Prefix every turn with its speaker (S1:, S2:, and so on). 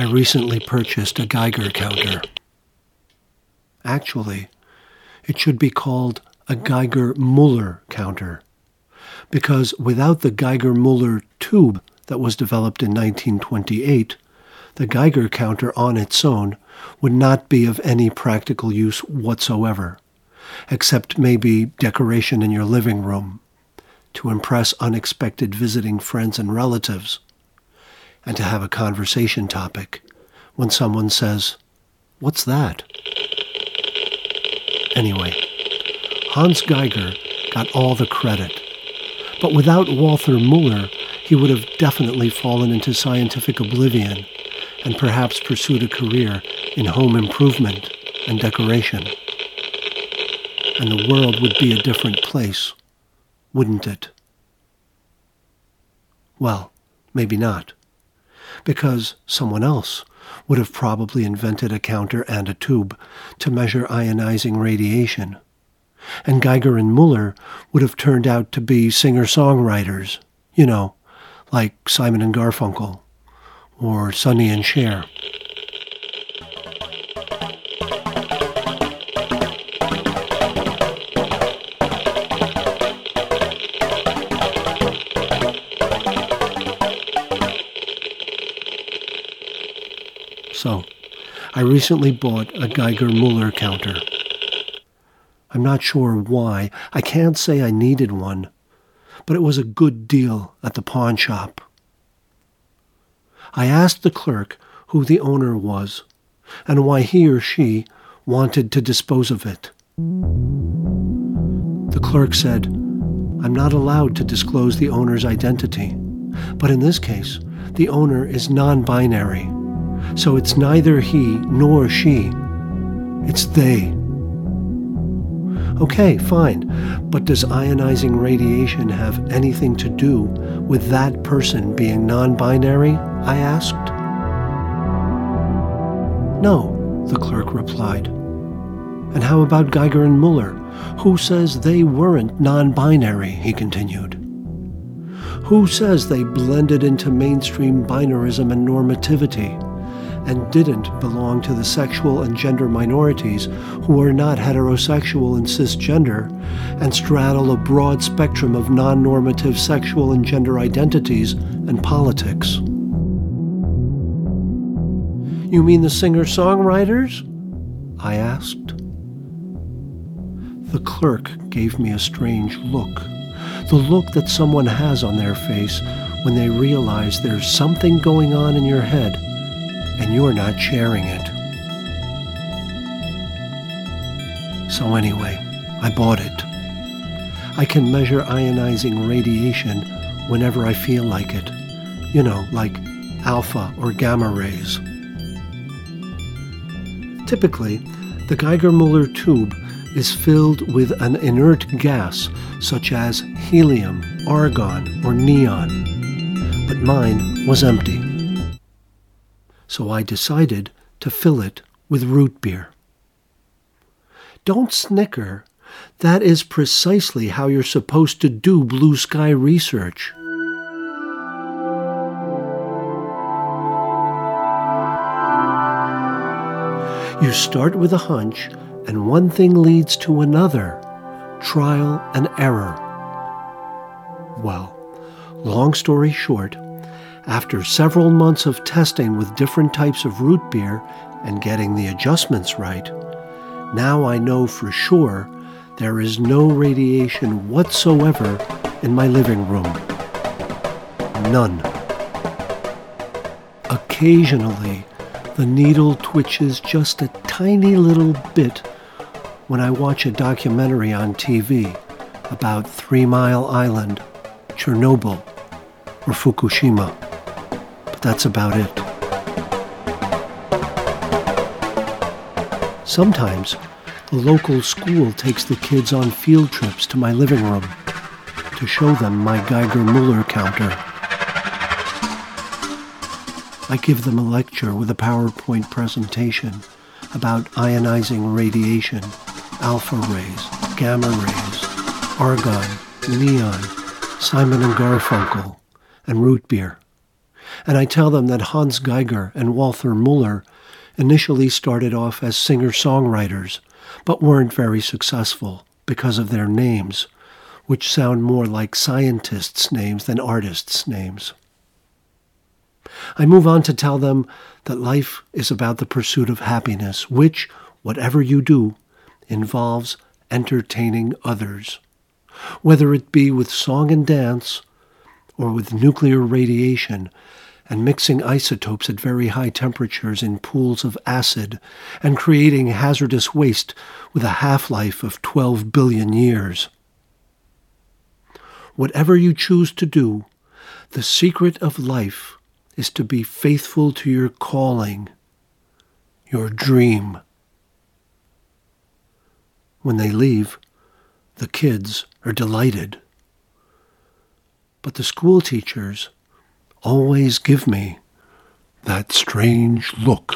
S1: I recently purchased a Geiger counter. Actually, it should be called a Geiger Muller counter, because without the Geiger Muller tube that was developed in 1928, the Geiger counter on its own would not be of any practical use whatsoever, except maybe decoration in your living room, to impress unexpected visiting friends and relatives, and to have a conversation topic when someone says, What's that? Anyway, Hans Geiger got all the credit. But without Walther Muller, he would have definitely fallen into scientific oblivion and perhaps pursued a career in home improvement and decoration. And the world would be a different place, wouldn't it? Well, maybe not. Because someone else would have probably invented a counter and a tube to measure ionizing radiation. And Geiger and Muller would have turned out to be singer-songwriters, you know, like Simon and Garfunkel or Sonny and Cher. So, I recently bought a Geiger Muller counter. I'm not sure why. I can't say I needed one, but it was a good deal at the pawn shop. I asked the clerk who the owner was and why he or she wanted to dispose of it. The clerk said, I'm not allowed to disclose the owner's identity, but in this case, the owner is non binary, so it's neither he nor she, it's they. Okay, fine, but does ionizing radiation have anything to do with that person being non binary? I asked. No, the clerk replied. And how about Geiger and Muller? Who says they weren't non binary? He continued. Who says they blended into mainstream binarism and normativity and didn't belong to the sexual and gender minorities who are not heterosexual and cisgender and straddle a broad spectrum of non normative sexual and gender identities and politics? You mean the singer songwriters? I asked. The clerk gave me a strange look, the look that someone has on their face when they realize there's something going on in your head and you're not sharing it. So, anyway, I bought it. I can measure ionizing radiation whenever I feel like it. You know, like alpha or gamma rays. Typically, the Geiger-Muller tube is filled with an inert gas such as helium, argon, or neon. But mine was empty. So I decided to fill it with root beer. Don't snicker. That is precisely how you're supposed to do blue sky research. You start with a hunch, and one thing leads to another trial and error. Well, long story short, after several months of testing with different types of root beer and getting the adjustments right, now I know for sure there is no radiation whatsoever in my living room. None. Occasionally, the needle twitches just a tiny little bit when I watch a documentary on TV about Three Mile Island, Chernobyl, or Fukushima. But that's about it. Sometimes, the local school takes the kids on field trips to my living room to show them my Geiger Muller counter. I give them a lecture with a PowerPoint presentation about ionizing radiation, alpha rays, gamma rays, argon, neon, Simon and Garfunkel, and root beer. And I tell them that Hans Geiger and Walther Muller initially started off as singer songwriters, but weren't very successful because of their names, which sound more like scientists' names than artists' names. I move on to tell them that life is about the pursuit of happiness, which, whatever you do, involves entertaining others, whether it be with song and dance or with nuclear radiation and mixing isotopes at very high temperatures in pools of acid and creating hazardous waste with a half-life of 12 billion years. Whatever you choose to do, the secret of life is to be faithful to your calling, your dream. When they leave, the kids are delighted. But the school teachers always give me that strange look.